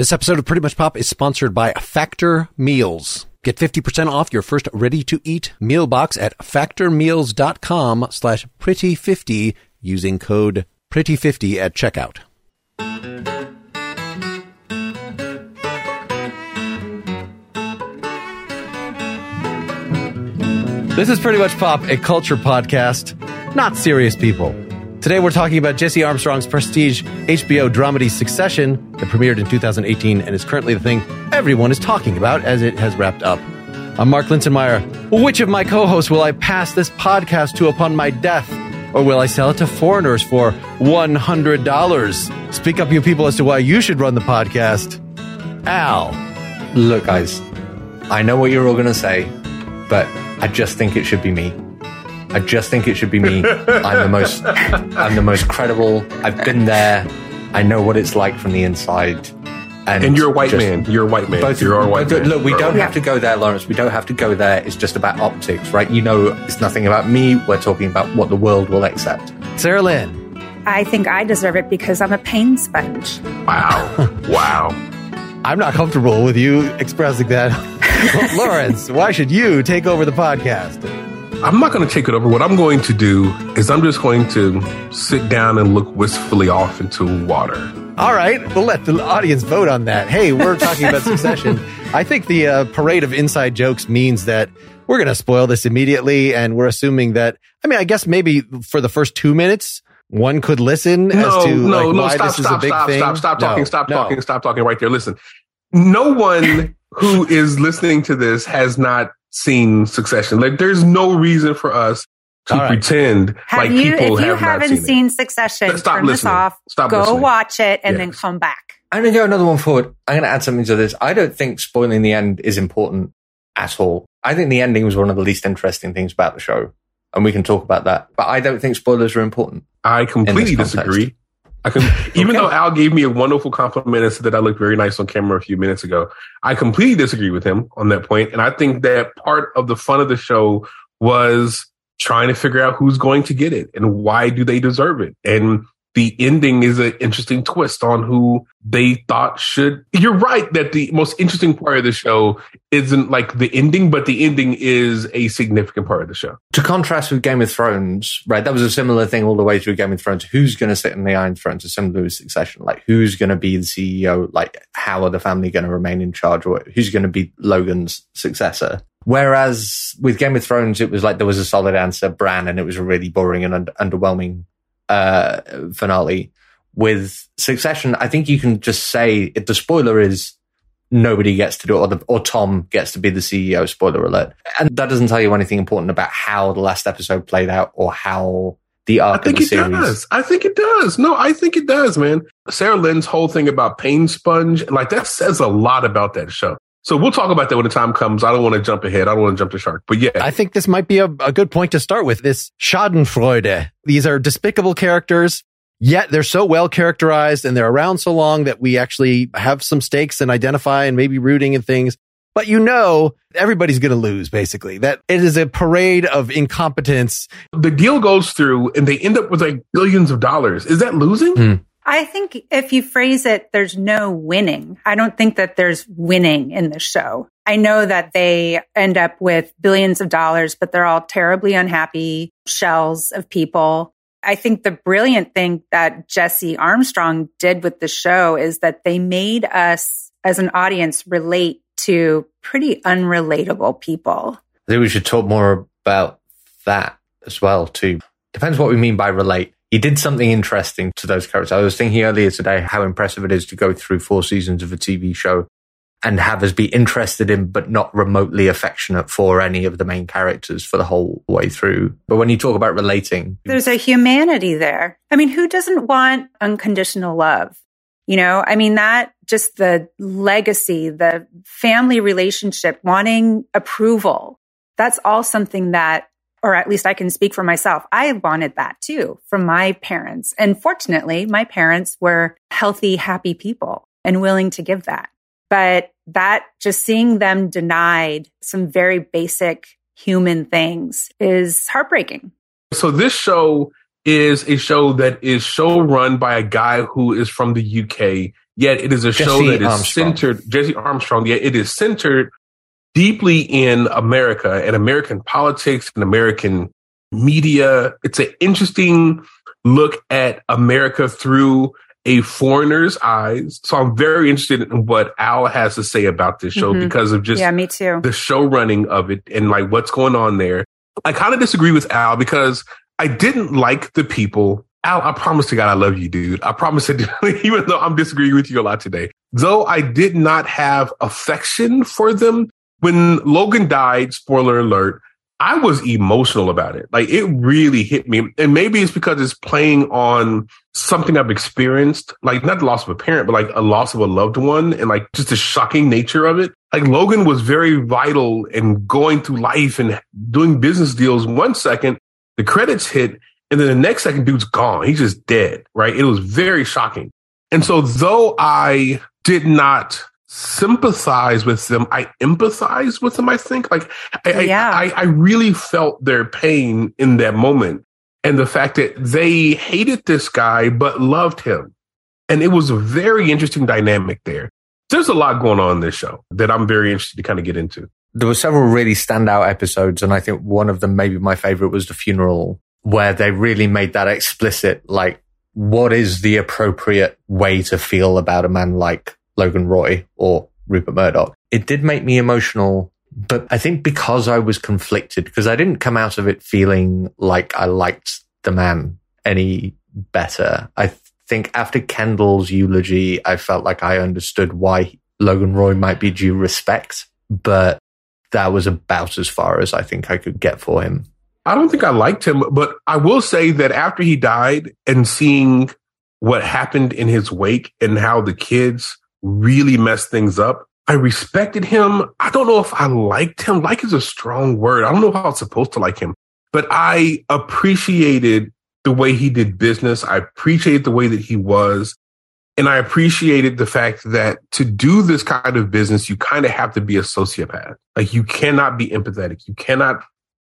This episode of Pretty Much Pop is sponsored by Factor Meals. Get 50% off your first ready-to-eat meal box at factormeals.com slash pretty50 using code pretty50 at checkout. This is Pretty Much Pop, a culture podcast, not serious people. Today we're talking about Jesse Armstrong's prestige HBO dramedy Succession that premiered in 2018 and is currently the thing everyone is talking about as it has wrapped up. I'm Mark Linsenmayer. Which of my co-hosts will I pass this podcast to upon my death? Or will I sell it to foreigners for $100? Speak up, you people, as to why you should run the podcast. Al. Look, guys, I know what you're all going to say, but I just think it should be me. I just think it should be me. I'm the most I'm the most credible. I've been there. I know what it's like from the inside. And, and you're a white just, man. You're a white man. Both, you're a white man. Look, we don't have to go there, Lawrence. We don't have to go there. It's just about optics, right? You know, it's nothing about me. We're talking about what the world will accept. Sarah Lynn. I think I deserve it because I'm a pain sponge. Wow. wow. I'm not comfortable with you expressing that. Lawrence, why should you take over the podcast? I'm not going to take it over. What I'm going to do is I'm just going to sit down and look wistfully off into water. All right, we'll let the audience vote on that. Hey, we're talking about Succession. I think the uh, parade of inside jokes means that we're going to spoil this immediately, and we're assuming that. I mean, I guess maybe for the first two minutes, one could listen no, as to no, like, no, why stop, this is stop, a big stop, thing. Stop, stop, talking, no, stop no. talking, stop talking right there. Listen, no one who is listening to this has not seen Succession. Like, there's no reason for us to right. pretend have like you, people if you have haven't seen, seen it. Succession, Stop turn listening. this off. Stop go listening. watch it and Yes. then come back. I'm going to go another one forward. I'm going to add something to this. I don't think spoiling the end is important at all. I think the ending was one of the least interesting things about the show. And we can talk about that. But I don't think spoilers are important. I completely disagree. I can, even though Al gave me a wonderful compliment and said that I looked very nice on camera a few minutes ago, I completely disagree with him on that point. And I think that part of the fun of the show was trying to figure out who's going to get it and why do they deserve it. And the ending is an interesting twist on who they thought should. You're right that the most interesting part of the show isn't like the ending, but the ending is a significant part of the show. To contrast with Game of Thrones, right? That was a similar thing all the way through Game of Thrones. Who's going to sit in the Iron Throne to similar with Succession? Like, who's going to be the CEO? Like, how are the family going to remain in charge? Or who's going to be Logan's successor? Whereas with Game of Thrones, it was like there was a solid answer, Bran, and it was a really boring and un- underwhelming uh, finale. With Succession, I think you can just say it, the spoiler is nobody gets to do it, or, the, or Tom gets to be the CEO. Spoiler alert, and that doesn't tell you anything important about how the last episode played out or how the arc I think it series. does. I think it does. No, I think it does, man. Sarahlyn's whole thing about Pain Sponge, like that says a lot about that show. So we'll talk about that when the time comes. I don't want to jump ahead. I don't want to jump the shark. But yeah, I think this might be a, a good point to start with. This Schadenfreude. These are despicable characters, yet they're so well characterized and they're around so long that we actually have some stakes and identify and maybe rooting and things. But you know, everybody's going to lose basically. That it is a parade of incompetence. the deal goes through and they end up with like billions of dollars. Is that losing? Hmm. I think if you phrase it, there's no winning. I don't think that there's winning in the show. I know that they end up with billions of dollars, but they're all terribly unhappy shells of people. I think the brilliant thing that Jesse Armstrong did with the show is that they made us as an audience relate to pretty unrelatable people. I think we should talk more about that as well too. Depends what we mean by relate. He did something interesting to those characters. I was thinking earlier today how impressive it is to go through four seasons of a TV show and have us be interested in, but not remotely affectionate for any of the main characters for the whole way through. But when you talk about relating, There's a humanity there. I mean, who doesn't want unconditional love? You know, I mean, that just the legacy, the family relationship, wanting approval. That's all something that, or at least I can speak for myself. I wanted that too from my parents. And fortunately, my parents were healthy, happy people and willing to give that. But that just seeing them denied some very basic human things is heartbreaking. So this show is a show that is show run by a guy who is from the UK, Yet it is a Jesse show that is Armstrong. centered, Jesse Armstrong, yet it is centered deeply in America and American politics and American media. It's an interesting look at America through a foreigner's eyes. So I'm very interested in what Al has to say about this show Mhm. because of just yeah, me too. the show running of it and like what's going on there. I kind of disagree with Al because I didn't like the people. Al, I promise to God I love you, dude. I promise to even though I'm disagreeing with you a lot today. Though I did not have affection for them when Logan died, spoiler alert, I was emotional about it. Like it really hit me. And maybe it's because it's playing on something I've experienced, like not the loss of a parent, but like a loss of a loved one and like just the shocking nature of it. Like Logan was very vital in going through life and doing business deals one second, the credits hit, and then the next second, dude's gone. He's just dead, right? It was very shocking. And so though I did not sympathize with them, I empathize with them, I think. Like I, Yeah. I, I, I really felt their pain in that moment. And the fact that they hated this guy but loved him. And it was a very interesting dynamic there. There's a lot going on in this show that I'm very interested to kind of get into. there were several really standout episodes, and I think one of them, maybe my favorite, was the funeral, where they really made that explicit. Like, what is the appropriate way to feel about a man like Logan Roy or Rupert Murdoch? It did make me emotional, but I think because I was conflicted, because I didn't come out of it feeling like I liked the man any better. I think after Kendall's eulogy, I felt like I understood why Logan Roy might be due respect, but that was about as far as I think I could get for him. I don't think I liked him, but I will say that after he died and seeing what happened in his wake and how the kids really messed things up, I respected him. I don't know if I liked him. Like is a strong word. I don't know how I was supposed to like him, but I appreciated the way he did business. I appreciated the way that he was. And I appreciated the fact that to do this kind of business, you kind of have to be a sociopath. Like you cannot be empathetic. You cannot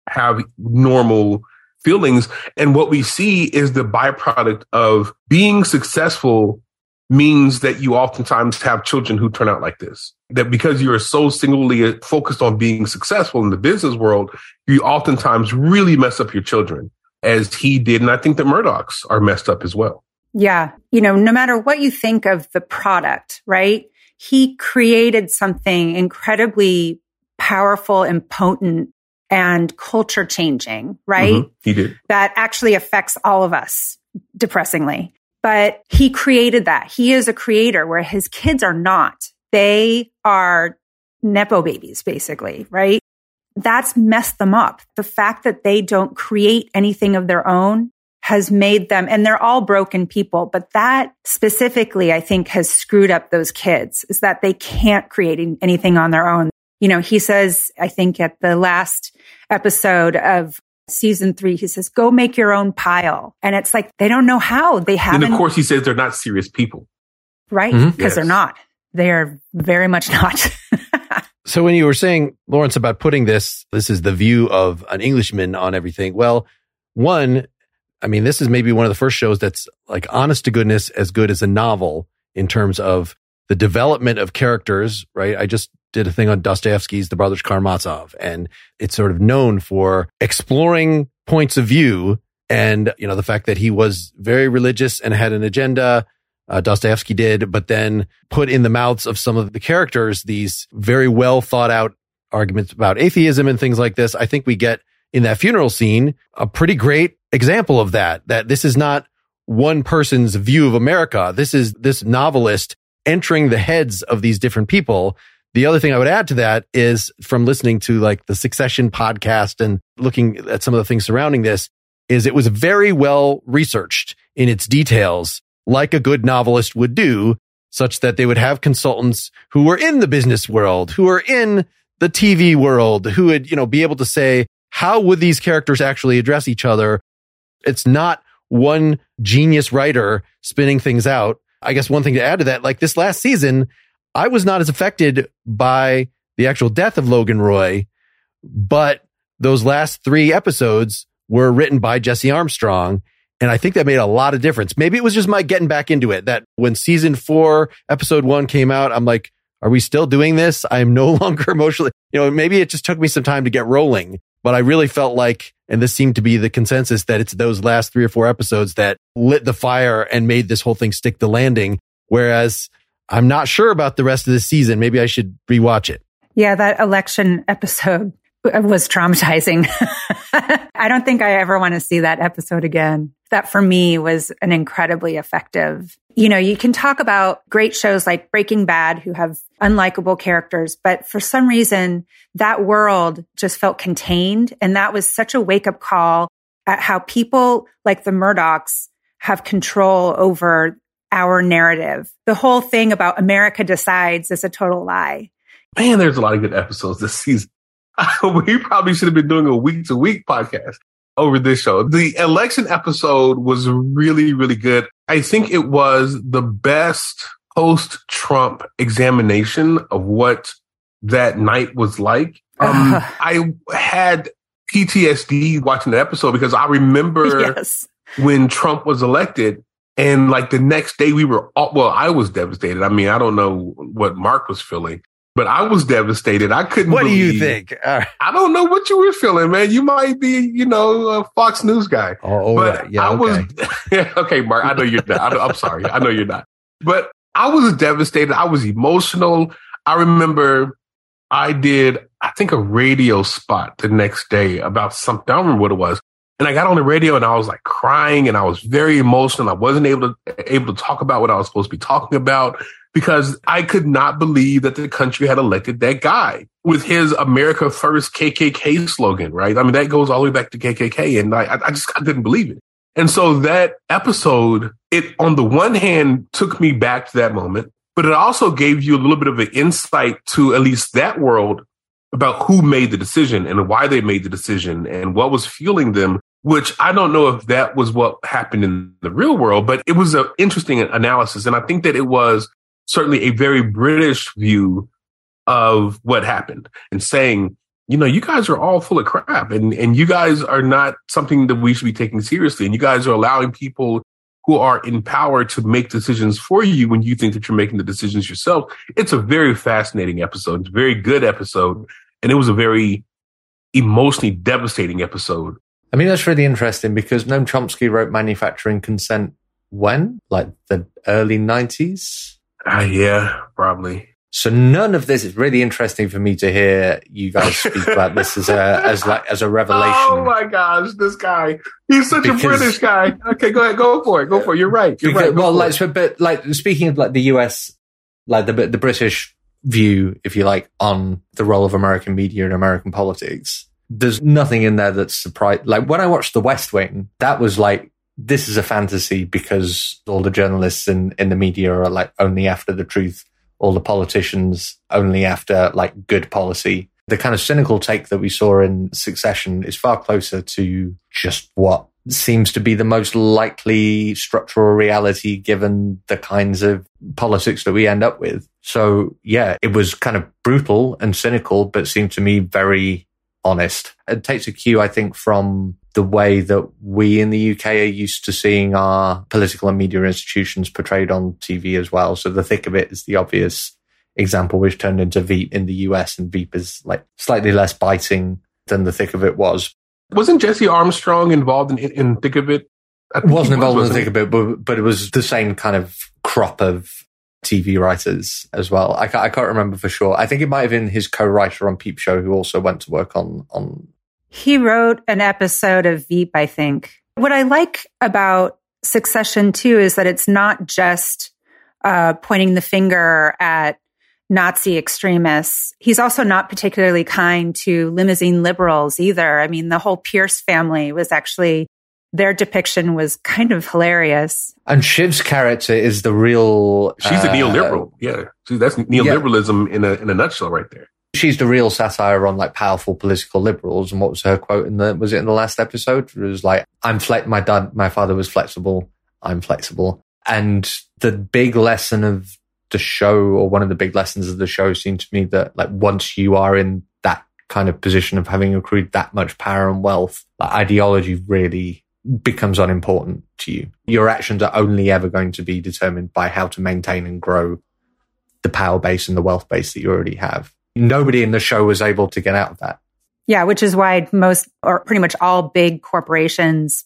have normal feelings. And what we see is the byproduct of being successful means that you oftentimes have children who turn out like this. That because you are so singly focused on being successful in the business world, you oftentimes really mess up your children, as he did. And I think that Murdochs are messed up as well. Yeah. You know, no matter what you think of the product, right? He created something incredibly powerful and potent and culture changing, right? Mhm. He did. That actually affects all of us depressingly. But he created that. He is a creator where his kids are not. They are Nepo babies, basically, right? That's messed them up. The fact that they don't create anything of their own has made them, and they're all broken people, but that specifically, I think, has screwed up those kids is that they can't create anything on their own. You know, he says, I think at the last episode of season three, he says, go make your own pile. And it's like, they don't know how they haven't, of course, he says they're not serious people. right? Mhm. Because they're not. They are very much not. So when you were saying, Lawrence, about putting this, this is the view of an Englishman on everything. Well, one, I mean, this is maybe one of the first shows that's like honest to goodness as good as a novel in terms of the development of characters, right? I just did a thing on Dostoevsky's The Brothers Karamazov, and it's sort of known for exploring points of view and, you know, the fact that he was very religious and had an agenda. Uh, Dostoevsky did, but then put in the mouths of some of the characters these very well thought out arguments about atheism and things like this. I think we get in that funeral scene a pretty great example of that, that this is not one person's view of America. This is this novelist entering the heads of these different people. The other thing I would add to that is from listening to like the Succession podcast and looking at some of the things surrounding this is it was very well researched in its details, like a good novelist would do, such that they would have consultants who were in the business world, who are in the TV world, who would, you know, be able to say, how would these characters actually address each other? It's not one genius writer spinning things out. I guess one thing to add to that, like this last season, I was not as affected by the actual death of Logan Roy, but those last three episodes were written by Jesse Armstrong. And I think that made a lot of difference. Maybe it was just my getting back into it that when season four, episode one came out, I'm like, are we still doing this? I'm no longer emotionally, you know, maybe it just took me some time to get rolling, but I really felt like, and this seemed to be the consensus that it's those last three or four episodes that lit the fire and made this whole thing stick the landing. Whereas I'm not sure about the rest of the season. Maybe I should rewatch it. Yeah, that election episode was traumatizing. I don't think I ever want to see that episode again. That for me was an incredibly effective. You know, you can talk about great shows like Breaking Bad who have unlikable characters, but for some reason that world just felt contained. And that was such a wake up call at how people like the Murdochs have control over our narrative. The whole thing about America decides is a total lie. Man, there's a lot of good episodes this season. we probably should have been doing a week to week podcast over this show. The election episode was really, really good. I think it was the best post Trump examination of what that night was like. Um, I had PTSD watching the episode because I remember yes. when Trump was elected and like the next day we were all, well, I was devastated. I mean, I don't know what Mark was feeling, but I was devastated. I couldn't. What believe, do you think? I don't know what you were feeling, man. You might be, you know, a Fox News guy. Oh, oh but yeah, I okay. was. okay, Mark. I know you're not. I'm sorry. I know you're not. But I was devastated. I was emotional. I remember I did, I think, a radio spot the next day about something. I don't remember what it was. And I got on the radio and I was like crying and I was very emotional. I wasn't able to able to talk about what I was supposed to be talking about because I could not believe that the country had elected that guy with his America First KKK slogan, right? I mean, that goes all the way back to KKK. And I, I just I couldn't believe it. And so that episode, it on the one hand took me back to that moment, but it also gave you a little bit of an insight to at least that world about who made the decision and why they made the decision and what was fueling them which I don't know if that was what happened in the real world, but it was an interesting analysis. And I think that it was certainly a very British view of what happened and saying, you know, you guys are all full of crap and, and you guys are not something that we should be taking seriously. And you guys are allowing people who are in power to make decisions for you when you think that you're making the decisions yourself. It's a very fascinating episode. It's a very good episode. And it was a very emotionally devastating episode. I mean, that's really interesting because Noam Chomsky wrote Manufacturing Consent when? Like the early 90s? Uh, yeah, probably. So none of this is really interesting for me to hear you guys speak about this as a as like as a revelation. Oh my gosh, this guy! He's such because, a British guy. Okay, go ahead, go for it, go for it. You're right. You're because, right. Well, like, so, but like speaking of like the U.S., like the the British view, if you like, on the role of American media and American politics, there's nothing in there that's surprised. Like when I watched The West Wing, that was like this is a fantasy because all the journalists in in the media are like only after the truth all the politicians only after like good policy. The kind of cynical take that we saw in Succession is far closer to just what seems to be the most likely structural reality given the kinds of politics that we end up with. So yeah, it was kind of brutal and cynical, but seemed to me very honest. It takes a cue, I think, from the way that we in the UK are used to seeing our political and media institutions portrayed on TV as well. So the thick of it is the obvious example, which turned into Veep in the US, and Veep is like slightly less biting than the thick of it was. Wasn't Jesse Armstrong involved in, in thick of it? Wasn't involved was, in the thick of it, but, but it was the same kind of crop of TV writers as well. I can't, I can't remember for sure. I think it might have been his co-writer on Peep Show who also went to work on on he wrote an episode of Veep, I think. What I like about Succession too is that it's not just uh, pointing the finger at Nazi extremists. He's also not particularly kind to limousine liberals either. I mean, the whole Pierce family was actually their depiction was kind of hilarious. And Shiv's character is the real. She's uh, a neoliberal. Yeah, See, that's neoliberalism yeah. in a in a nutshell, right there she's the real satire on like powerful political liberals. And what was her quote in the, was it in the last episode? It was like, I'm flex, my dad, my father was flexible. I'm flexible. And the big lesson of the show or one of the big lessons of the show seemed to me that like once you are in that kind of position of having accrued that much power and wealth, like ideology really becomes unimportant to you. Your actions are only ever going to be determined by how to maintain and grow the power base and the wealth base that you already have. Nobody in the show was able to get out of that. Yeah, which is why most or pretty much all big corporations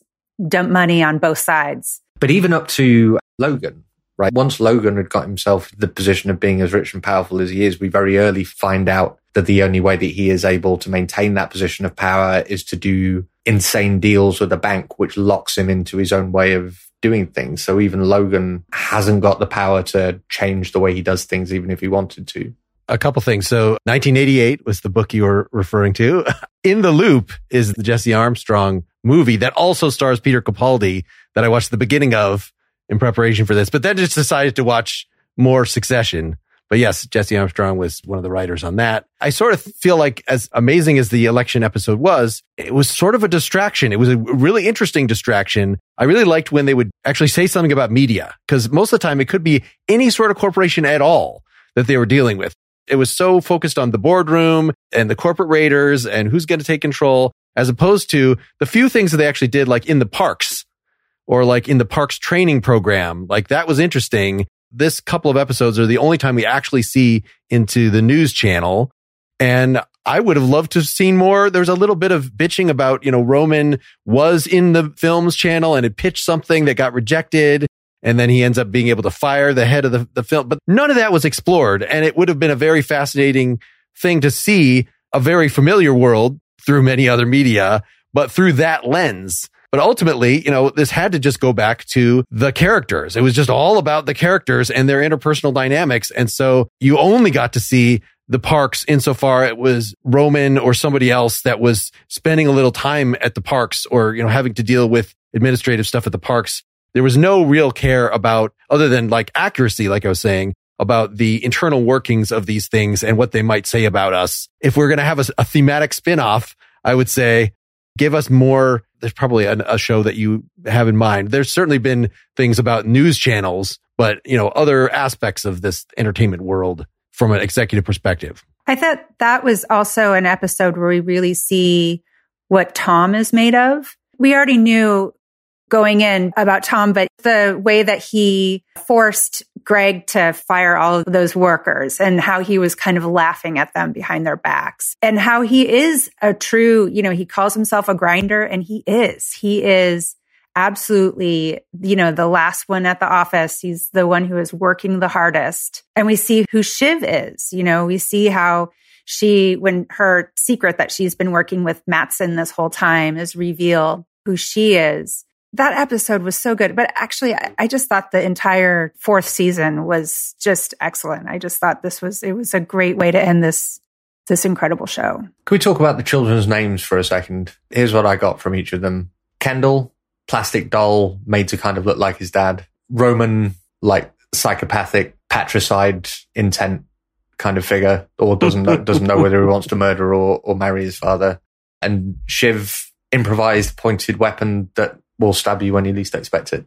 dump money on both sides. But even up to Logan, right? Once Logan had got himself the position of being as rich and powerful as he is, we very early find out that the only way that he is able to maintain that position of power is to do insane deals with a bank, which locks him into his own way of doing things. So even Logan hasn't got the power to change the way he does things, even if he wanted to. A couple things. So 1988 was the book you were referring to. In the Loop is the Jesse Armstrong movie that also stars Peter Capaldi that I watched the beginning of in preparation for this, but then just decided to watch more Succession. But yes, Jesse Armstrong was one of the writers on that. I sort of feel like as amazing as the election episode was, it was sort of a distraction. It was a really interesting distraction. I really liked when they would actually say something about media because most of the time it could be any sort of corporation at all that they were dealing with. It was so focused on the boardroom and the corporate raiders and who's going to take control as opposed to the few things that they actually did like in the parks or like in the parks training program. Like that was interesting this couple of episodes are the only time we actually see into the news channel. And I would have loved to have seen more. There's a little bit of bitching about, you know, Roman was in the films channel and had pitched something that got rejected. And then he ends up being able to fire the head of the, the film. But none of that was explored. And it would have been a very fascinating thing to see a very familiar world through many other media, but through that lens. But ultimately, you know, this had to just go back to the characters. It was just all about the characters and their interpersonal dynamics. And so you only got to see the parks insofar it was Roman or somebody else that was spending a little time at the parks or, you know, having to deal with administrative stuff at the parks. There was no real care about other than like accuracy, like I was saying, about the internal workings of these things and what they might say about us. If we're going to have a, a thematic spinoff, I would say give us more. There's probably a, a show that you have in mind. There's certainly been things about news channels, but you know, other aspects of this entertainment world from an executive perspective. I thought that was also an episode where we really see what Tom is made of. We already knew going in about Tom, but the way that he forced Greg to fire all of those workers and how he was kind of laughing at them behind their backs and how he is a true, you know, he calls himself a grinder and he is. He is absolutely, you know, the last one at the office. He's the one who is working the hardest. And we see who Shiv is. You know, we see how she, when her secret that she's been working with Matsson this whole time is revealed who she is that episode was so good. But actually, I, I, just thought the entire fourth season was just excellent. I just thought this was it was a great way to end this this incredible show. Can we talk about the children's names for a second? Here's what I got from each of them: Kendall, plastic doll made to kind of look like his dad; Roman, like psychopathic, patricide intent kind of figure, or doesn't know, doesn't know whether he wants to murder or or marry his father; and Shiv, improvised pointed weapon that will stab you when you least expect it.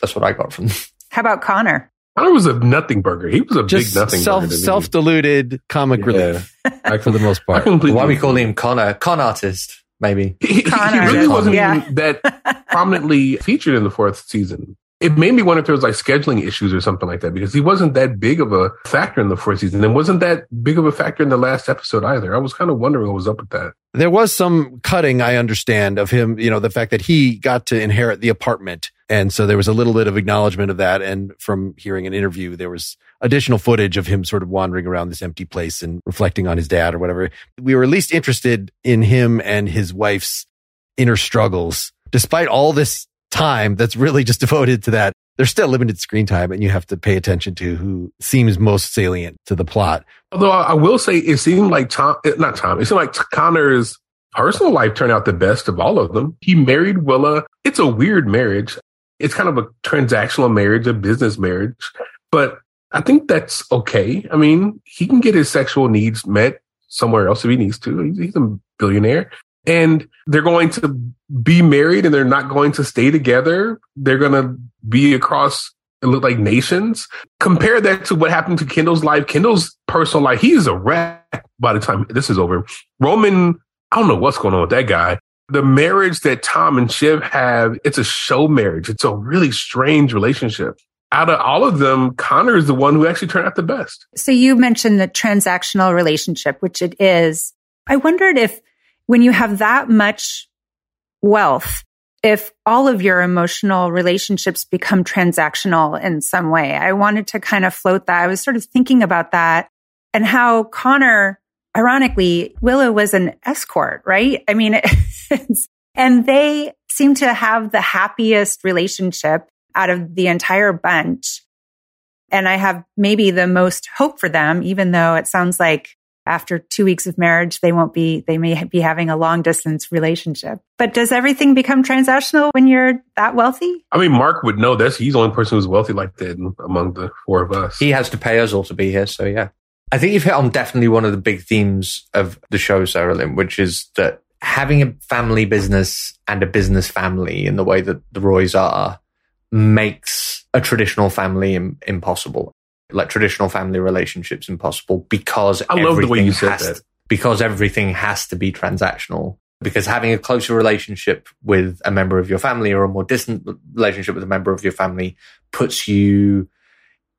That's what I got from. How about Connor? Connor was a nothing burger. He was a Just big nothing self, burger. Self deluded comic yeah. relief for the most part. Why we call him Connor? Con artist, maybe. He, Connor. he really wasn't yeah. even that prominently featured in the fourth season it made me wonder if there was like scheduling issues or something like that because he wasn't that big of a factor in the fourth season and wasn't that big of a factor in the last episode either. I was kind of wondering what was up with that. There was some cutting, I understand, of him, you know, the fact that he got to inherit the apartment. And so there was a little bit of acknowledgement of that. And from hearing an interview, there was additional footage of him sort of wandering around this empty place and reflecting on his dad or whatever. We were at least interested in him and his wife's inner struggles, despite all this time that's really just devoted to that. There's still limited screen time and you have to pay attention to who seems most salient to the plot. Although I will say it seemed like Tom, not Tom, it seemed like Connor's personal life turned out the best of all of them. He married Willa. It's a weird marriage. It's kind of a transactional marriage, a business marriage, but I think that's okay. I mean, he can get his sexual needs met somewhere else if he needs to. He's a billionaire and they're going to be married and they're not going to stay together. They're going to be across it like nations. Compare that to what happened to Kendall's life. Kendall's personal life, he is a wreck by the time this is over. Roman, I don't know what's going on with that guy. the marriage that Tom and Shiv have, it's a show marriage. It's a really strange relationship. Out of all of them, Connor is the one who actually turned out the best. So you mentioned the transactional relationship, which it is. I wondered if when you have that much wealth, if all of your emotional relationships become transactional in some way. I wanted to kind of float that. I was sort of thinking about that and how Connor, ironically, Willa was an escort, right? I mean, and they seem to have the happiest relationship out of the entire bunch. And I have maybe the most hope for them, even though it sounds like after two weeks of marriage, they won't be, they may be having a long distance relationship. But does everything become transactional when you're that wealthy? I mean, Mark would know this. He's the only person who's wealthy like that among the four of us. He has to pay us all to be here. So yeah. I think you've hit on definitely one of the big themes of the show, Sarahlyn, which is that having a family business and a business family in the way that the Roys are makes a traditional family Im- impossible like traditional family relationships impossible because I love the way you said that. To, because everything has to be transactional. Because having a closer relationship with a member of your family or a more distant relationship with a member of your family puts you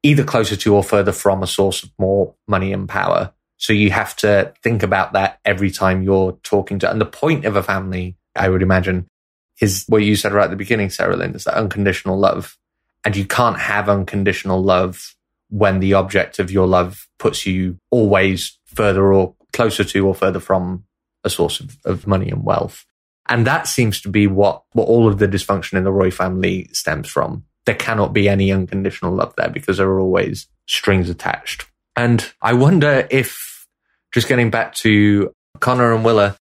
either closer to or further from a source of more money and power. So you have to think about that every time you're talking to. And the point of a family, I would imagine, is what you said right at the beginning, Sarahlyn, is that unconditional love. And you can't have unconditional love when the object of your love puts you always further or closer to or further from a source of, of money and wealth. And that seems to be what, what all of the dysfunction in the Roy family stems from. There cannot be any unconditional love there because there are always strings attached. And I wonder if, just getting back to Connor and Willa,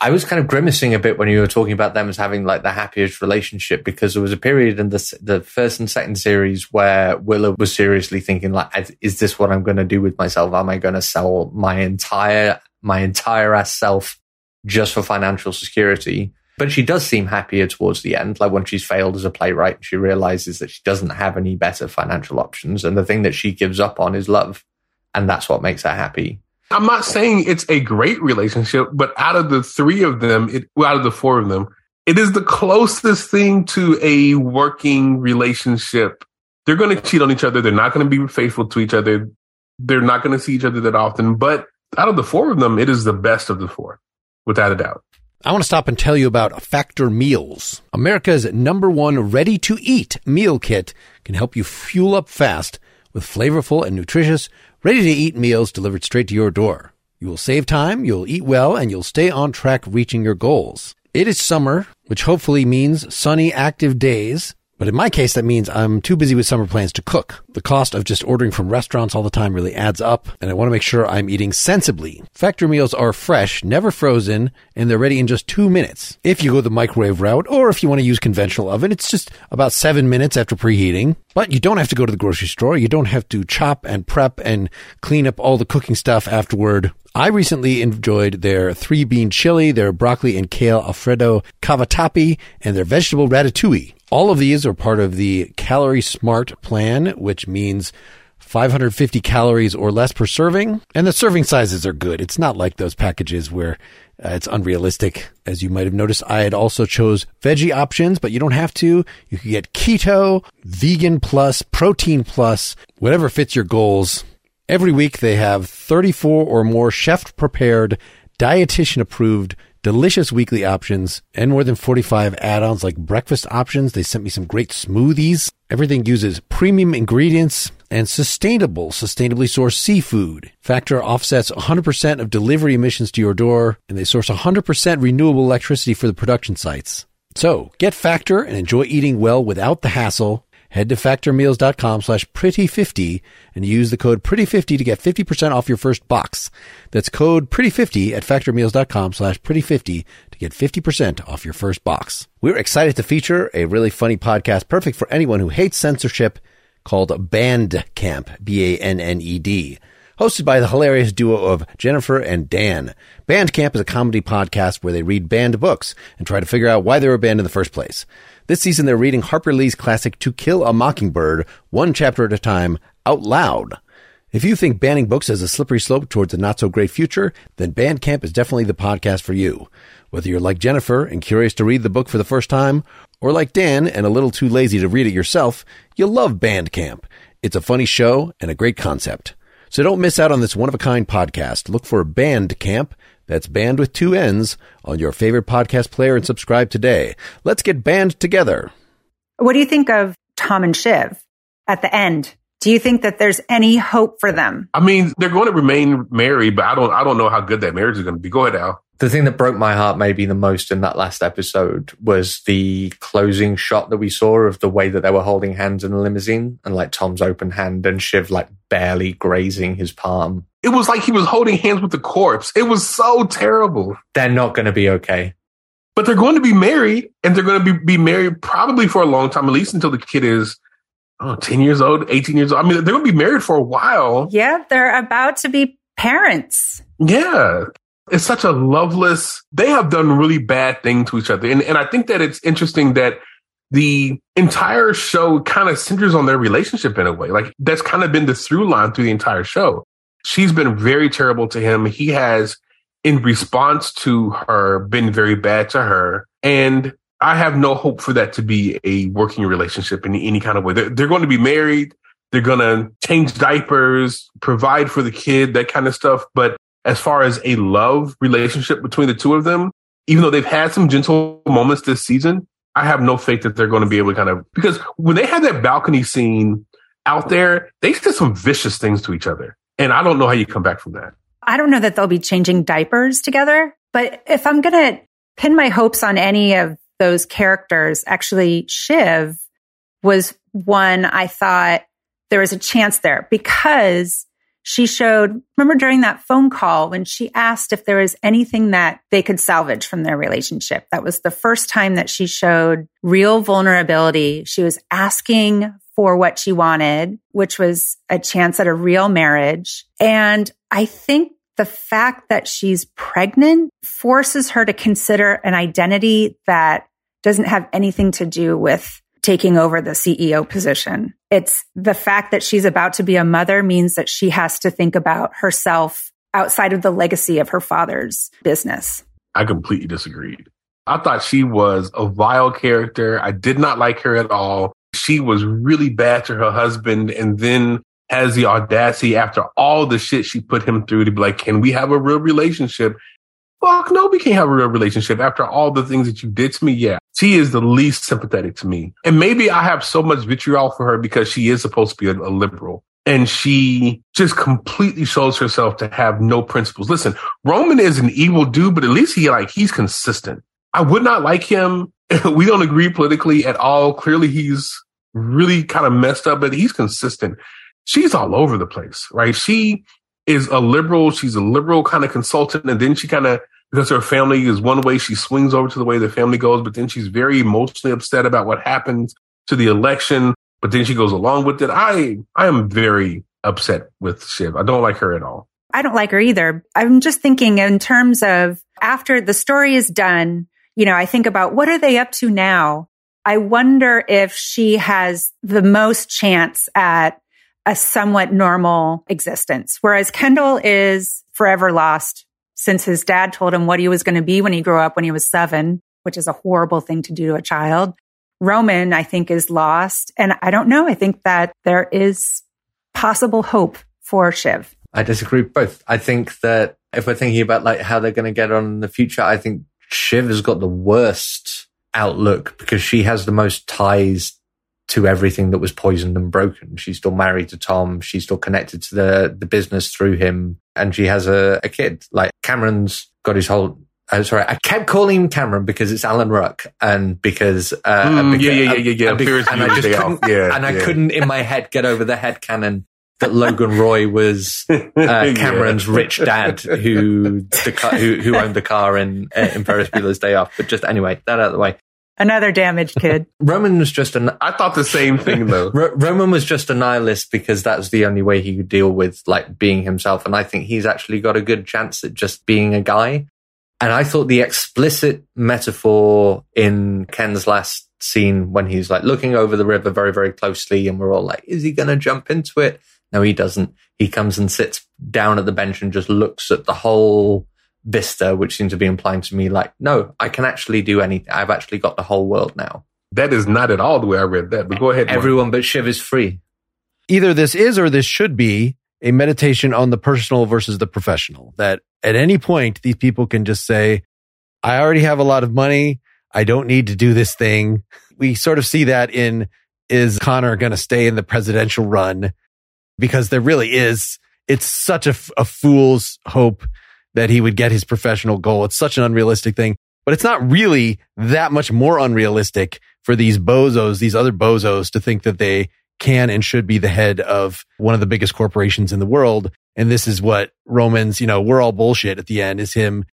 I was kind of grimacing a bit when you were talking about them as having like the happiest relationship because there was a period in the the first and second series where Willa was seriously thinking like, is this what I'm going to do with myself? Am I going to sell my entire my entire ass self just for financial security? But she does seem happier towards the end. Like when she's failed as a playwright, she realizes that she doesn't have any better financial options, and the thing that she gives up on is love, and that's what makes her happy. I'm not saying it's a great relationship, but out of the three of them, it, well, out of the four of them, it is the closest thing to a working relationship. They're going to cheat on each other. They're not going to be faithful to each other. They're not going to see each other that often. But out of the four of them, it is the best of the four, without a doubt. I want to stop and tell you about Factor Meals. America's number one ready to eat meal kit can help you fuel up fast with flavorful and nutritious ready to eat meals delivered straight to your door. You will save time, you'll eat well, and you'll stay on track reaching your goals. It is summer, which hopefully means sunny, active days. But in my case, that means I'm too busy with summer plans to cook. The cost of just ordering from restaurants all the time really adds up, and I want to make sure I'm eating sensibly. Factor meals are fresh, never frozen, and they're ready in just two minutes. If you go the microwave route, or if you want to use conventional oven, it's just about seven minutes after preheating. But you don't have to go to the grocery store. You don't have to chop and prep and clean up all the cooking stuff afterward. I recently enjoyed their three bean chili, their broccoli and kale Alfredo cavatappi, and their vegetable ratatouille. All of these are part of the Calorie Smart plan, which means 550 calories or less per serving. And the serving sizes are good. It's not like those packages where uh, it's unrealistic. As you might have noticed, I had also chose veggie options, but you don't have to. You can get keto, vegan plus, protein plus, whatever fits your goals. Every week they have 34 or more chef prepared, dietitian approved delicious weekly options, and more than 45 add-ons like breakfast options. They sent me some great smoothies. Everything uses premium ingredients and sustainable, sustainably sourced seafood. Factor offsets 100% of delivery emissions to your door, and they source 100% renewable electricity for the production sites. So get Factor and enjoy eating well without the hassle Head to factormeals.com slash pretty50 and use the code pretty50 to get 50% off your first box. That's code pretty50 at factormeals.com slash pretty50 to get 50% off your first box. We're excited to feature a really funny podcast perfect for anyone who hates censorship called Banned Camp, B-A-N-N-E-D hosted by the hilarious duo of Jennifer and Dan. Banned Camp is a comedy podcast where they read banned books and try to figure out why they were banned in the first place. This season, they're reading Harper Lee's classic To Kill a Mockingbird, one chapter at a time, out loud. If you think banning books has a slippery slope towards a not so great future, then Banned Camp is definitely the podcast for you. Whether you're like Jennifer and curious to read the book for the first time, or like Dan and a little too lazy to read it yourself, you'll love Banned Camp. It's a funny show and a great concept. So don't miss out on this one of a kind podcast. Look for Banned Camp, that's band with two N's, on your favorite podcast player and subscribe today. Let's get banned together. What do you think of Tom and Shiv at the end? Do you think that there's any hope for them? I mean, they're going to remain married, but I don't I don't know how good that marriage is going to be. Go ahead, Al. The thing that broke my heart maybe the most in that last episode was the closing shot that we saw of the way that they were holding hands in the limousine and like Tom's open hand and Shiv like barely grazing his palm. It was like he was holding hands with the corpse. It was so terrible. They're not going to be okay. But they're going to be married and they're going to be, be married probably for a long time, at least until the kid is oh, 10 years old, 18 years old. I mean, they're going to be married for a while. Yeah, they're about to be parents. Yeah. It's such a loveless, they have done really bad thing to each other. And, and I think that it's interesting that the entire show kind of centers on their relationship in a way. Like that's kind of been the through line through the entire show. She's been very terrible to him. He has, in response to her, been very bad to her. And I have no hope for that to be a working relationship in any kind of way. They're, they're going to be married. They're going to change diapers, provide for the kid, that kind of stuff. But as far as a love relationship between the two of them, even though they've had some gentle moments this season, I have no faith that they're going to be able to kind of, because when they had that balcony scene out there, they said some vicious things to each other. And I don't know how you come back from that. I don't know that they'll be changing diapers together, but if I'm going to pin my hopes on any of those characters, actually, Shiv was one I thought there was a chance there because she showed, remember during that phone call when she asked if there was anything that they could salvage from their relationship. That was the first time that she showed real vulnerability. She was asking for what she wanted, which was a chance at a real marriage. And I think the fact that she's pregnant forces her to consider an identity that doesn't have anything to do with taking over the CEO position. It's the fact that she's about to be a mother means that she has to think about herself outside of the legacy of her father's business. I completely disagreed. I thought she was a vile character. I did not like her at all. She was really bad to her husband and then has the audacity after all the shit she put him through to be like, can we have a real relationship? Fuck no, we can't have a real relationship after all the things that you did to me. Yeah, she is the least sympathetic to me. And maybe I have so much vitriol for her because she is supposed to be a, a liberal and she just completely shows herself to have no principles. Listen, Roman is an evil dude, but at least he like, he's consistent. I would not like him. we don't agree politically at all. Clearly he's really kind of messed up, but he's consistent she's all over the place, right? She is a liberal. She's a liberal kind of consultant. And then she kind of, because her family is one way, she swings over to the way the family goes, but then she's very emotionally upset about what happened to the election. But then she goes along with it. I, I am very upset with Shiv. I don't like her at all. I don't like her either. I'm just thinking in terms of after the story is done, you know, I think about what are they up to now? I wonder if she has the most chance at a somewhat normal existence. Whereas Kendall is forever lost since his dad told him what he was going to be when he grew up when he was seven, which is a horrible thing to do to a child. Roman, I think, is lost. And I don't know. I think that there is possible hope for Shiv. I disagree both. I think that if we're thinking about like how they're going to get on in the future, I think Shiv has got the worst outlook because she has the most ties to everything that was poisoned and broken. She's still married to Tom. She's still connected to the, the business through him. And she has a, a kid. Like Cameron's got his whole, uh, sorry, I kept calling him Cameron because it's Alan Ruck and because, uh, mm, because, yeah, yeah, yeah, yeah, and, because, and I just couldn't, yeah, and I yeah. couldn't in my head get over the head canon that Logan Roy was uh, Cameron's yeah. rich dad who the car, who, who owned the car in uh, in Ferris Bueller's Day Off. But just anyway, that out of the way. Another damaged kid. Roman was just an. I thought the same thing though. Roman was just a nihilist because that's the only way he could deal with like being himself. And I think he's actually got a good chance at just being a guy. And I thought the explicit metaphor in Ken's last scene when he's like looking over the river very, very closely and we're all like, is he going to jump into it? No, he doesn't. He comes and sits down at the bench and just looks at the whole vista, which seems to be implying to me like, no, I can actually do anything. I've actually got the whole world now. That is not at all the way I read that, but go ahead. Everyone but Shiv is free. Either this is or this should be a meditation on the personal versus the professional. That at any point, these people can just say, I already have a lot of money. I don't need to do this thing. We sort of see that in is Connor going to stay in the presidential run? Because there really is, it's such a, a fool's hope that he would get his professional goal. It's such an unrealistic thing, but it's not really that much more unrealistic for these bozos, these other bozos to think that they can and should be the head of one of the biggest corporations in the world. And this is what Roman's, you know, we're all bullshit at the end is him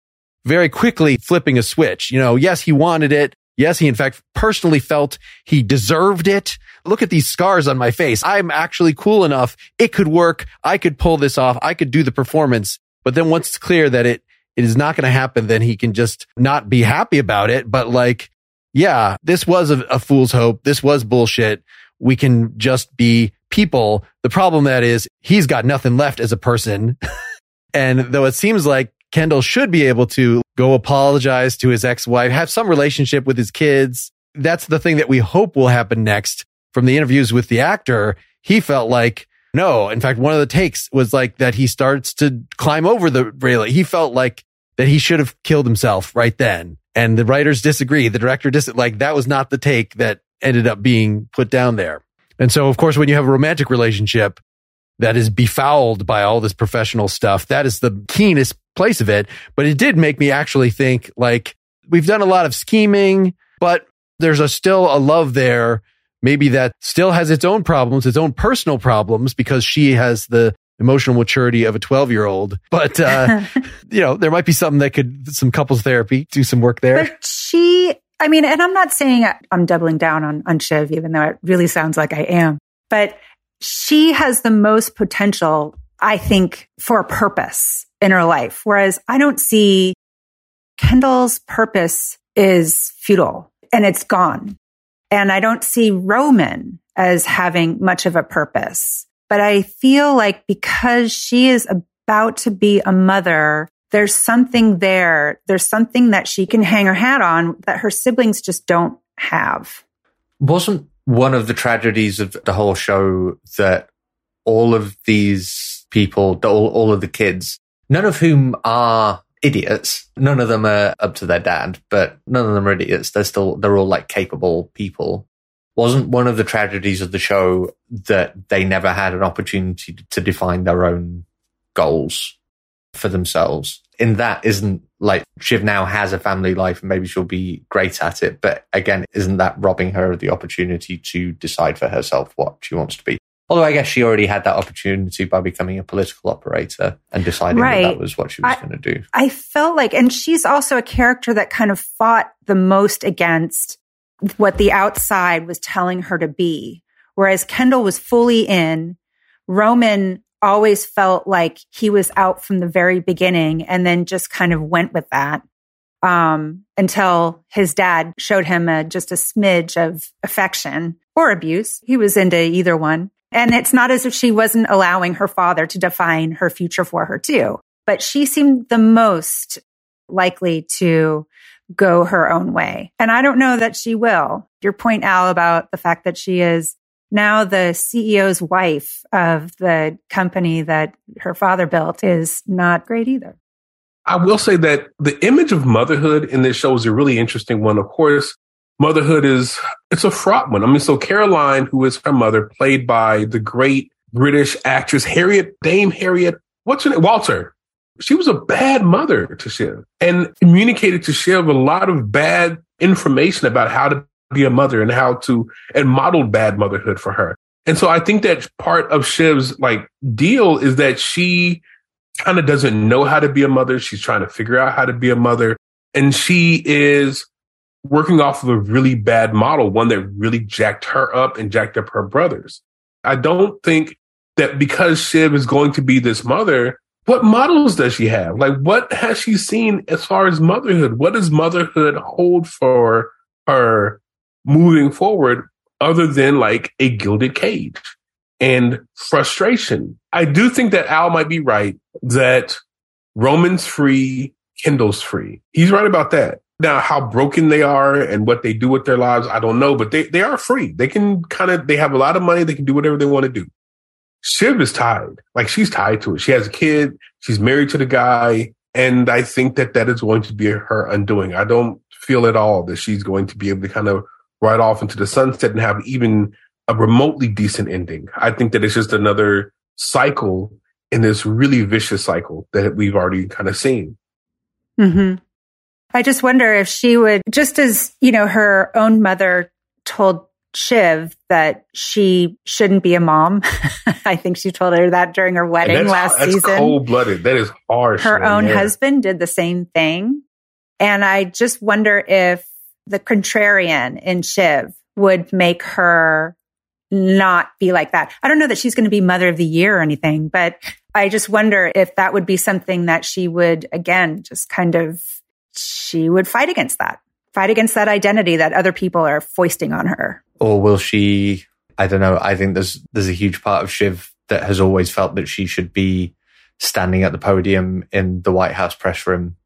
very quickly flipping a switch. You know, yes, he wanted it. Yes, he in fact personally felt he deserved it. Look at these scars on my face. I'm actually cool enough. It could work. I could pull this off. I could do the performance. But then once it's clear that it, it is not going to happen, then he can just not be happy about it. But like, yeah, this was a, a fool's hope. This was bullshit. We can just be people. The problem that is he's got nothing left as a person. and though it seems like Kendall should be able to go apologize to his ex-wife, have some relationship with his kids. That's the thing that we hope will happen next. From the interviews with the actor, he felt like no. In fact, one of the takes was like that he starts to climb over the railing. He felt like that he should have killed himself right then. And the writers disagree. The director dis like that was not the take that ended up being put down there. And so, of course, when you have a romantic relationship that is befouled by all this professional stuff, that is the keenest place of it. But it did make me actually think like we've done a lot of scheming, but there's a still a love there. Maybe that still has its own problems, its own personal problems because she has the emotional maturity of a 12 year old. But, uh, you know, there might be something that could, some couples therapy, do some work there. But she, I mean, and I'm not saying I'm doubling down on, on Shiv, even though it really sounds like I am, but she has the most potential, I think, for a purpose in her life. Whereas I don't see Kendall's purpose is futile and it's gone. And I don't see Roman as having much of a purpose. But I feel like because she is about to be a mother, there's something there. There's something that she can hang her hat on that her siblings just don't have. Wasn't one of the tragedies of the whole show that all of these people, all, all of the kids, none of whom are idiots. None of them are up to their dad, but none of them are idiots. They're still, they're all like capable people. Wasn't one of the tragedies of the show that they never had an opportunity to define their own goals for themselves? In that isn't like Shiv now has a family life and maybe she'll be great at it. But again, isn't that robbing her of the opportunity to decide for herself what she wants to be? Although I guess she already had that opportunity by becoming a political operator and deciding right. that that was what she was going to do. I felt like, and she's also a character that kind of fought the most against what the outside was telling her to be. Whereas Kendall was fully in, Roman always felt like he was out from the very beginning and then just kind of went with that um, until his dad showed him a, just a smidge of affection or abuse. He was into either one. And it's not as if she wasn't allowing her father to define her future for her too, but she seemed the most likely to go her own way. And I don't know that she will. Your point, Al, about the fact that she is now the CEO's wife of the company that her father built is not great either. I will say that the image of motherhood in this show is a really interesting one. Of course, motherhood is it's a fraught one. I mean, so Caroline, who is her mother, played by the great British actress Harriet Dame Harriet, what's her name? Walter. She was a bad mother to Shiv and communicated to Shiv a lot of bad information about how to be a mother and how to and modeled bad motherhood for her. And so I think that part of Shiv's like deal is that she kind of doesn't know how to be a mother. She's trying to figure out how to be a mother. And she is working off of a really bad model, one that really jacked her up and jacked up her brothers. I don't think that because Shiv is going to be this mother, what models does she have? Like, what has she seen as far as motherhood? What does motherhood hold for her moving forward other than like a gilded cage? and frustration. I do think that Al might be right that Roman's free, Kendall's free. He's right about that. Now, how broken they are and what they do with their lives, I don't know, but they, they are free. They can kind of, they have a lot of money. They can do whatever they want to do. Shiv is tied. Like she's tied to it. She has a kid. She's married to the guy. And I think that that is going to be her undoing. I don't feel at all that she's going to be able to kind of ride off into the sunset and have even a remotely decent ending. I think that it's just another cycle in this really vicious cycle that we've already kind of seen. Mm-hmm. I just wonder if she would, just as, you know, her own mother told Shiv that she shouldn't be a mom. I think she told her that during her wedding last that's season. Cold blooded. That is harsh. Her own there. husband did the same thing. And I just wonder if the contrarian in Shiv would make her not be like that. I don't know that she's going to be mother of the year or anything, but I just wonder if that would be something that she would, again, just kind of, she would fight against that, fight against that identity that other people are foisting on her. Or will she, I don't know. I think there's, there's a huge part of Shiv that has always felt that she should be standing at the podium in the White House press room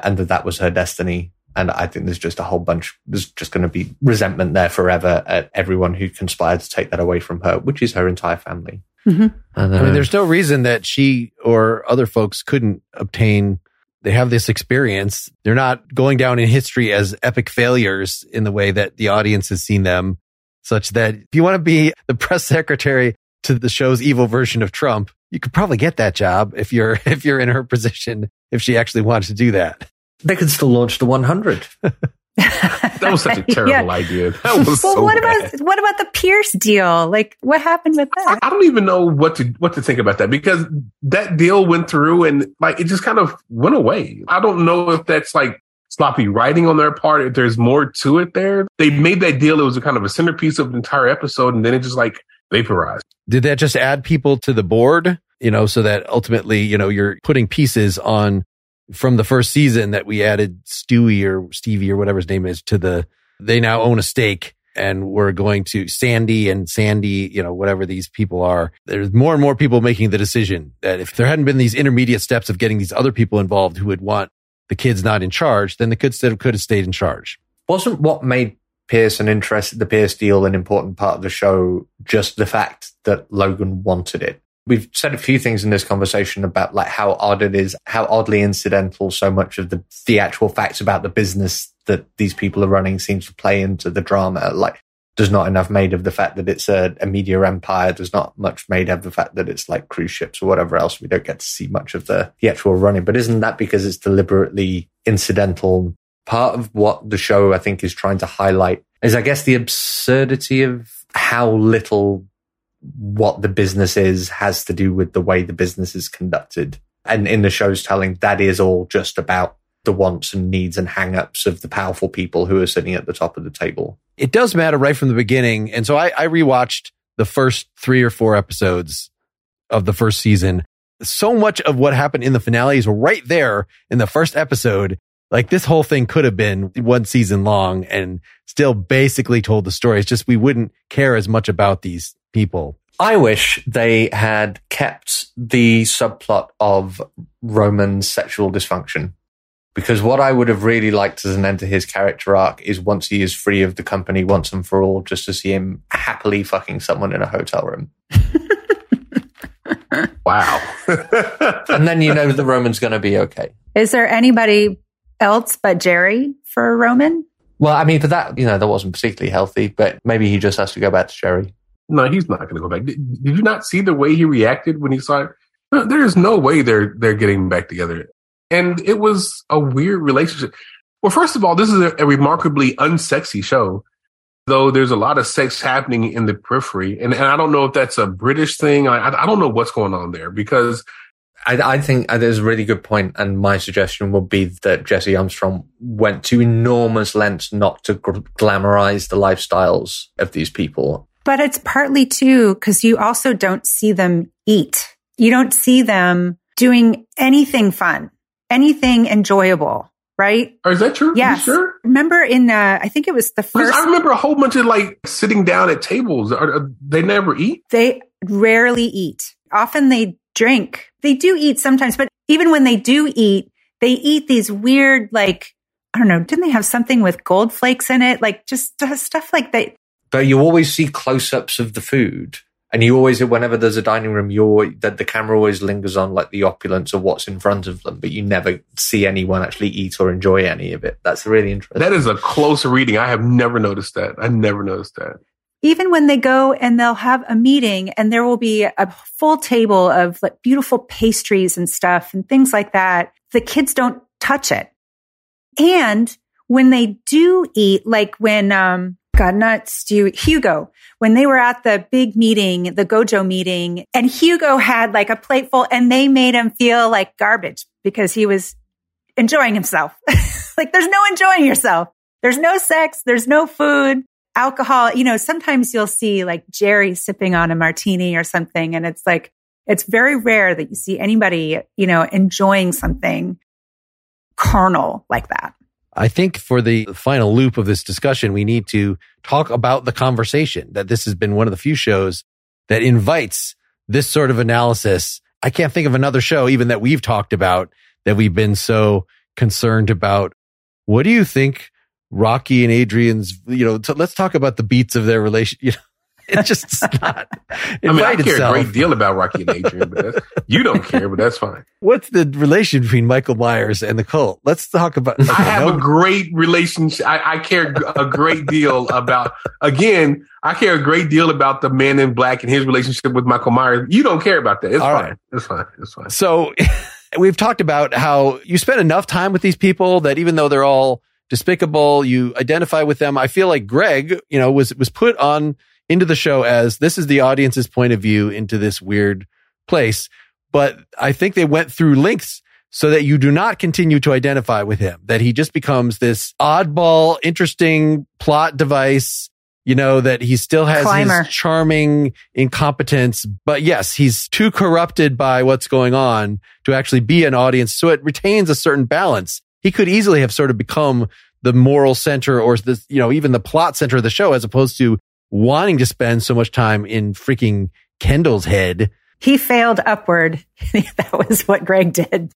and that that was her destiny. And I think there's just a whole bunch, there's just going to be resentment there forever at everyone who conspired to take that away from her, which is her entire family. Mm-hmm. I mean, there's no reason that she or other folks couldn't obtain. They have this experience. They're not going down in history as epic failures in the way that the audience has seen them, such that if you want to be the press secretary to the show's evil version of Trump, you could probably get that job if you're if you're in her position if she actually wanted to do that. They could still launch the 100. that was such a terrible yeah. idea. That was well, so what bad. about what about the Pierce deal? Like, what happened with that? I, I don't even know what to what to think about that because that deal went through and like it just kind of went away. I don't know if that's like sloppy writing on their part. If there's more to it there, they made that deal. It was a kind of a centerpiece of the entire episode, and then it just like vaporized. Did that just add people to the board? You know, so that ultimately, you know, you're putting pieces on from the first season that we added Stewie or Stevie or whatever his name is to the, they now own a stake and we're going to Sandy and Sandy, you know, whatever these people are. There's more and more people making the decision that if there hadn't been these intermediate steps of getting these other people involved who would want the kids not in charge, then the kids that could have stayed in charge. Wasn't what made Pierce an interest, the Pierce deal, an important part of the show, just the fact that Logan wanted it? We've said a few things in this conversation about like how odd it is, how oddly incidental so much of the, the actual facts about the business that these people are running seems to play into the drama. Like there's not enough made of the fact that it's a, a, media empire. There's not much made of the fact that it's like cruise ships or whatever else. We don't get to see much of the, the actual running. But isn't that because it's deliberately incidental? Part of what the show, I think, is trying to highlight is, I guess, the absurdity of how little what the business is has to do with the way the business is conducted. And in the show's telling, that is all just about the wants and needs and hang-ups of the powerful people who are sitting at the top of the table. It does matter right from the beginning. And so I, I rewatched the first three or four episodes of the first season. So much of what happened in the finale is right there in the first episode. Like this whole thing could have been one season long and still basically told the story. It's just we wouldn't care as much about these people. I wish they had kept the subplot of Roman's sexual dysfunction. Because what I would have really liked as an end to his character arc is once he is free of the company once and for all, just to see him happily fucking someone in a hotel room. wow. and then you know the Roman's going to be okay. Is there anybody else but Gerri for Roman? Well, I mean, for that, you know, that wasn't particularly healthy, but maybe he just has to go back to Gerri. No, he's not going to go back. Did, did, you not see the way he reacted when he saw it? there is no way they're they're getting back together. And it was a weird relationship. Well, first of all, this is a, a remarkably unsexy show, though there's a lot of sex happening in the periphery. And, and I don't know if that's a British thing. I, I don't know what's going on there because I, I, think uh, there's a really good point, and my suggestion would be that Jesse Armstrong went to enormous lengths not to glamorize the lifestyles of these people. But it's partly too because you also don't see them eat. You don't see them doing anything fun, anything enjoyable, right? Oh, is that true? Yes. Sure? Remember in the, I think it was the first. I remember a whole bunch of like sitting down at tables. They never eat. They rarely eat. Often they drink. They do eat sometimes, but even when they do eat, they eat these weird, like, I don't know, didn't they have something with gold flakes in it? Like just stuff like that. But you always see close ups of the food. And you always, whenever there's a dining room, you're that the camera always lingers on like the opulence of what's in front of them, but you never see anyone actually eat or enjoy any of it. That's really interesting. That is a close reading. I have never noticed that. I never noticed that. Even when they go and they'll have a meeting and there will be a full table of like beautiful pastries and stuff and things like that, the kids don't touch it. And when they do eat, like when, um, God, not Stu, Hugo, when they were at the big meeting, the Gojo meeting, and Hugo had like a plateful and they made him feel like garbage because he was enjoying himself. like there's no enjoying yourself. There's no sex. There's no food, alcohol. You know, sometimes you'll see like Gerri sipping on a martini or something. And it's like, it's very rare that you see anybody, you know, enjoying something carnal like that. I think for the final loop of this discussion, we need to talk about the conversation that this has been one of the few shows that invites this sort of analysis. I can't think of another show even that we've talked about that we've been so concerned about. What do you think Rocky and Adrian's, you know, t- let's talk about the beats of their relation. You know, it's just not. I mean, I care itself. a great deal about Rocky and Adrian, but you don't care, but that's fine. What's the relation between Michael Myers and the cult? Let's talk about. I have no. a great relationship. I, I care a great deal about. Again, I care a great deal about the man in black and his relationship with Michael Myers. You don't care about that. It's All fine. Right. It's fine. It's fine. So, we've talked about how you spend enough time with these people that even though they're all despicable, you identify with them. I feel like Greg, you know, was was put on into the show as this is the audience's point of view into this weird place. But I think they went through links so that you do not continue to identify with him, that he just becomes this oddball, interesting plot device, you know, that he still has Climber. his charming incompetence. But yes, he's too corrupted by what's going on to actually be an audience. So it retains a certain balance. He could easily have sort of become the moral center or the, you know, even the plot center of the show as opposed to wanting to spend so much time in freaking Kendall's head. He failed upward. that was what Greg did.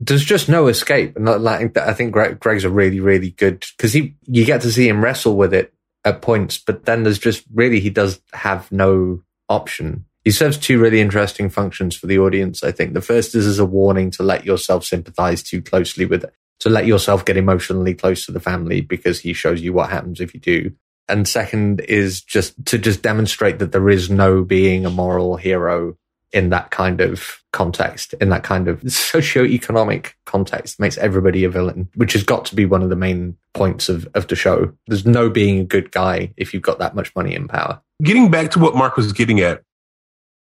There's just no escape. And like I think Greg's a really, really good because he, you get to see him wrestle with it at points, but then there's just really, he does have no option. He serves two really interesting functions for the audience. I think the first is as a warning to let yourself sympathize too closely with it, to let yourself get emotionally close to the family because he shows you what happens if you do and second is just to just demonstrate that there is no being a moral hero in that kind of context, in that kind of socio-economic context, makes everybody a villain, which has got to be one of the main points of, of the show. There's no being a good guy if you've got that much money and power. Getting back to what Mark was getting at.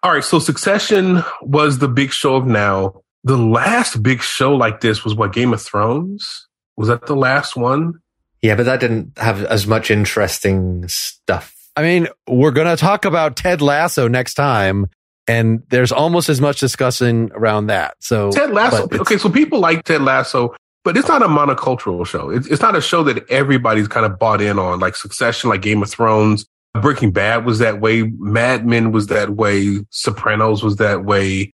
All right. So Succession was the big show of now. The last big show like this was what Game of Thrones? Was that the last one? Yeah, but that didn't have as much interesting stuff. I mean, we're going to talk about Ted Lasso next time, and there's almost as much discussing around that. So Ted Lasso. Okay, so people like Ted Lasso, but it's not a monocultural show. It's, it's not a show that everybody's kind of bought in on, like Succession, like Game of Thrones. Breaking Bad was that way. Mad Men was that way. Sopranos was that way.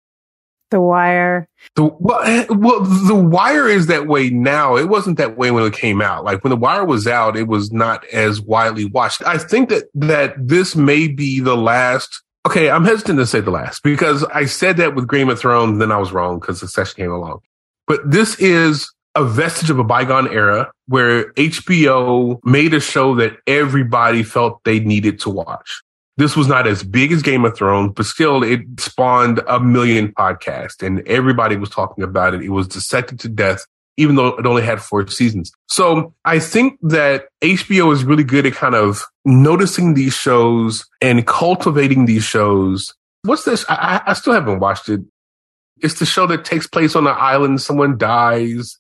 The Wire. The well, eh, well, The Wire is that way now. It wasn't that way when it came out. Like when The Wire was out, it was not as widely watched. I think that that this may be the last. Okay, I'm hesitant to say the last because I said that with Game of Thrones, then I was wrong because Succession came along. But this is a vestige of a bygone era where HBO made a show that everybody felt they needed to watch. This was not as big as Game of Thrones, but still it spawned a million podcasts and everybody was talking about it. It was dissected to death, even though it only had four seasons. So I think that HBO is really good at kind of noticing these shows and cultivating these shows. What's this? I, I still haven't watched it. It's the show that takes place on an island. Someone dies.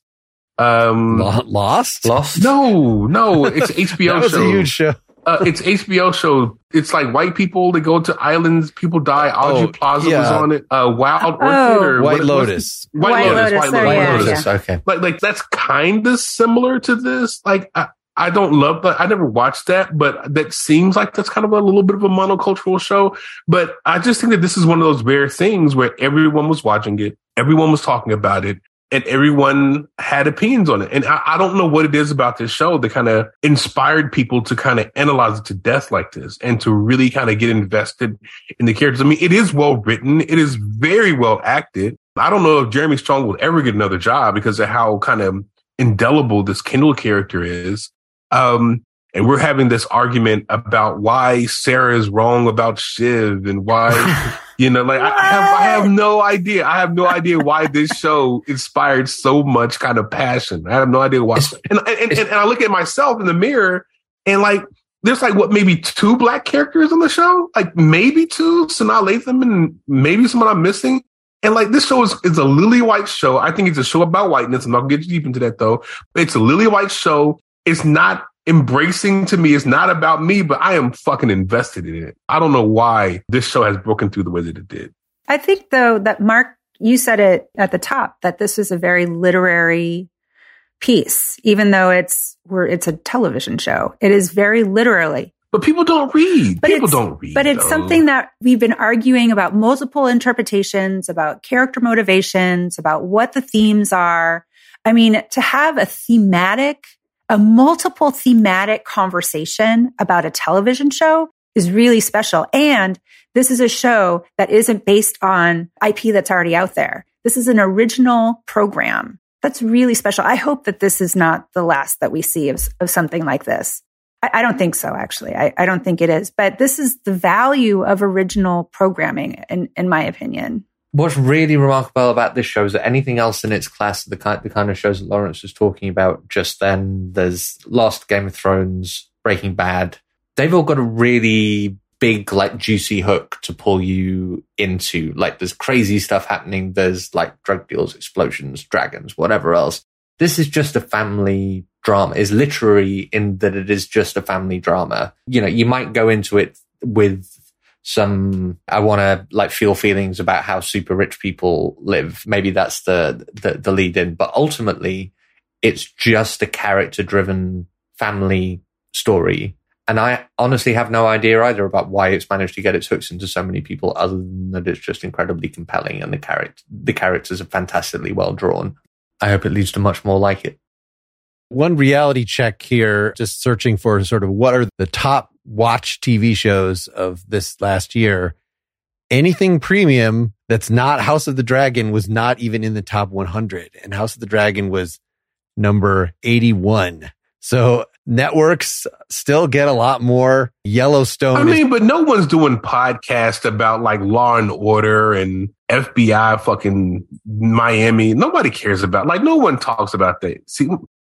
Um, Lost? Lost? No, no, it's HBO that was show. a huge show uh, it's HBO show. It's like white people. They go to islands. People die. Aubrey oh, Plaza yeah. was on it. Uh, Wild Orchid oh. or White what, Lotus. White, White, Lotus. White Lotus. White Lotus. Yeah. Okay. But like that's kind of similar to this. Like I, I don't love that. I never watched that, but that seems like that's kind of a little bit of a monocultural show. But I just think that this is one of those rare things where everyone was watching it, everyone was talking about it, and everyone had opinions on it. And I, I don't know what it is about this show that kind of inspired people to kind of analyze it to death like this and to really kind of get invested in the characters. I mean, it is well written. It is very well acted. I don't know if Jeremy Strong will ever get another job because of how kind of indelible this Kendall character is. Um, and we're having this argument about why Sarah is wrong about Shiv and why, you know, like I have, I have no idea. I have no idea why this show inspired so much kind of passion. I have no idea why. And, and, and, and I look at myself in the mirror and like, there's like what, maybe two black characters on the show? Like maybe two, Sanaa Lathan and maybe someone I'm missing. And like this show is, is a lily white show. I think it's a show about whiteness. I'm not gonna get deep into that though. It's a lily white show. It's not embracing to me. is not about me, but I am fucking invested in it. I don't know why this show has broken through the way that it did. I think though that Mark, you said it at the top that this is a very literary piece, even though it's where it's a television show. It is very literally. But people don't read. But people don't read. But it's though. something that we've been arguing about multiple interpretations, about character motivations, about what the themes are. I mean, to have a thematic a multiple thematic conversation about a television show is really special. And this is a show that isn't based on IP that's already out there. This is an original program. That's really special. I hope that this is not the last that we see of, of something like this. I, I don't think so, actually. I, I don't think it is. But this is the value of original programming, in, in my opinion what's really remarkable about this show is that anything else in its class, the kind, the kind of shows that Lawrence was talking about just then, there's Lost, Game of Thrones, Breaking Bad. They've all got a really big, like, juicy hook to pull you into. Like, there's crazy stuff happening. There's like drug deals, explosions, dragons, whatever else. This is just a family drama. Is literary in that it is just a family drama. You know, you might go into it with some I want to like feel feelings about how super rich people live. Maybe that's the, the the, lead in, but ultimately it's just a character driven family story. And I honestly have no idea either about why it's managed to get its hooks into so many people, other than that it's just incredibly compelling and the character the characters are fantastically well drawn. I hope it leads to much more like it. One reality check here, just searching for sort of what are the top watch TV shows of this last year, anything premium that's not House of the Dragon was not even in the top 100. And House of the Dragon was number 81. So networks still get a lot more Yellowstone. I mean, but no one's doing podcasts about like Law and Order and FBI fucking Miami. Nobody cares about like no one talks about that. See,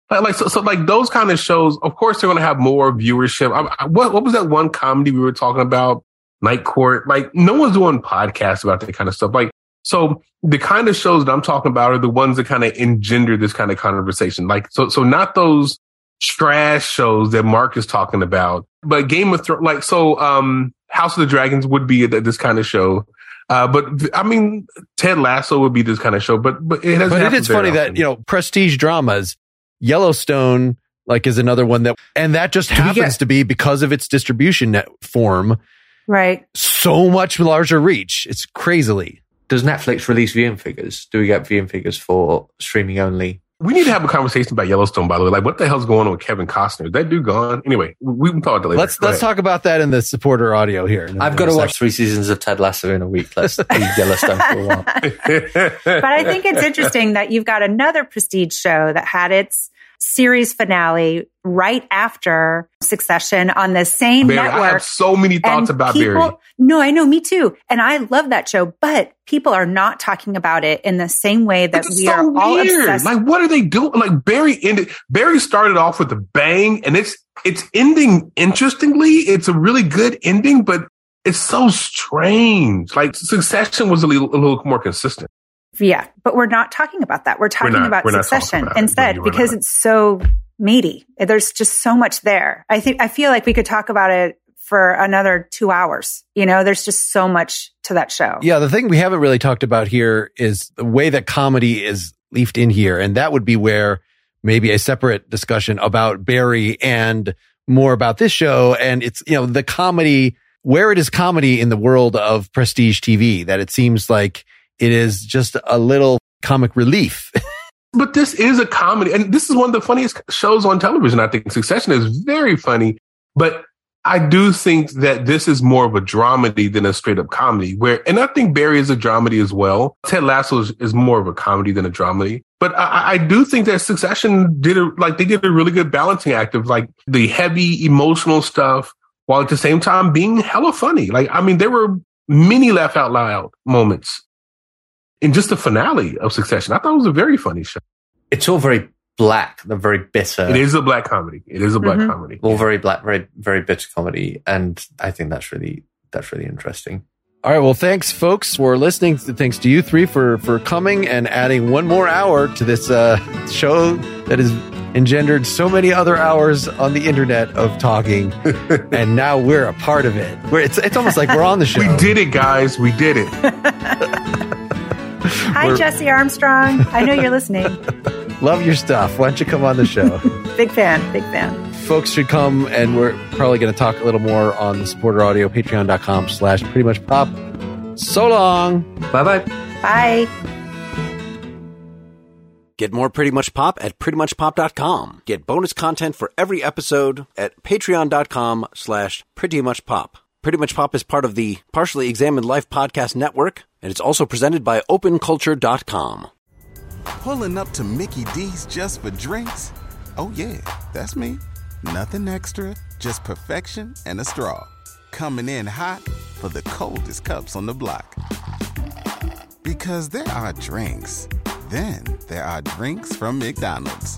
like, like so, so, like those kind of shows, of course, they're going to have more viewership. I, I, what, what was that one comedy we were talking about? Night Court. Like, no one's doing podcasts about that kind of stuff. Like, so the kind of shows that I'm talking about are the ones that kind of engender this kind of conversation. Like, so, so not those trash shows that Mark is talking about, but Game of Thrones, like, so, um, House of the Dragons would be this kind of show. Uh, but I mean, Ted Lasso would be this kind of show, but but it has. But it is funny often. that you know prestige dramas Yellowstone, like, is another one that, and that just happens get, to be because of its distribution net form. Right. So much larger reach. It's crazily. Does Netflix release viewing figures? Do we get viewing figures for streaming only? We need to have a conversation about Yellowstone, by the way. Like, what the hell's going on with Kevin Costner? Is that dude gone? Anyway, we can talk about that later. Let's let's talk about that in the supporter audio here. I've got to watch three seasons of Ted Lasso in a week. Let's leave Yellowstone for a while. but I think it's interesting that you've got another prestige show that had its series finale right after Succession on the same Barry, network. I have so many thoughts about people, Barry. No, I know, me too. And I love that show, but people are not talking about it in the same way that it's we so are weird. all obsessed. Like, what are they doing? Like Barry ended, Barry started off with a bang and it's, it's ending interestingly. It's a really good ending, but it's so strange. Like Succession was a little, a little more consistent. Yeah, but we're not talking about that. We're talking we're not, about we're succession about instead because it's so meaty. There's just so much there. I think I feel like we could talk about it for another two hours. You know, there's just so much to that show. Yeah, the thing we haven't really talked about here is the way that comedy is leafed in here, and that would be where maybe a separate discussion about Barry and more about this show. And it's, you know, the comedy, where it is comedy in the world of prestige TV, that it seems like it is just a little comic relief. but this is a comedy. And this is one of the funniest shows on television. I think Succession is very funny, but I do think that this is more of a dramedy than a straight up comedy where, and I think Barry is a dramedy as well. Ted Lasso is, is more of a comedy than a dramedy, but I, I, do think that Succession did a, like, they did a really good balancing act of like the heavy emotional stuff while at the same time being hella funny. Like, I mean, there were many laugh out loud moments in just the finale of Succession. I thought it was a very funny show. It's all very black, the very bitter. It is a black comedy. It is a black mm-hmm. comedy. All very black, very very bitter comedy, and I think that's really that's really interesting. All right. Well, thanks, folks, for listening. Thanks to you three for for coming and adding one more hour to this uh, show that has engendered so many other hours on the internet of talking, and now we're a part of it. We're, it's it's almost like we're on the show. We did it, guys. We did it. Hi, Jesse Armstrong. I know you're listening. Love your stuff. Why don't you come on the show? big fan. Big fan. Folks should come, and we're probably going to talk a little more on the supporter audio, patreon.com slash pretty much pop. So long. Bye-bye. Bye. Get more Pretty Much Pop at prettymuchpop.com. Get bonus content for every episode at patreon.com slash pretty much pop. Pretty Much Pop is part of the Partially Examined Life podcast network, and it's also presented by openculture.com. Pulling up to Mickey D's just for drinks? Oh, yeah, that's me. Nothing extra, just perfection and a straw. Coming in hot for the coldest cups on the block. Because there are drinks, then there are drinks from McDonald's.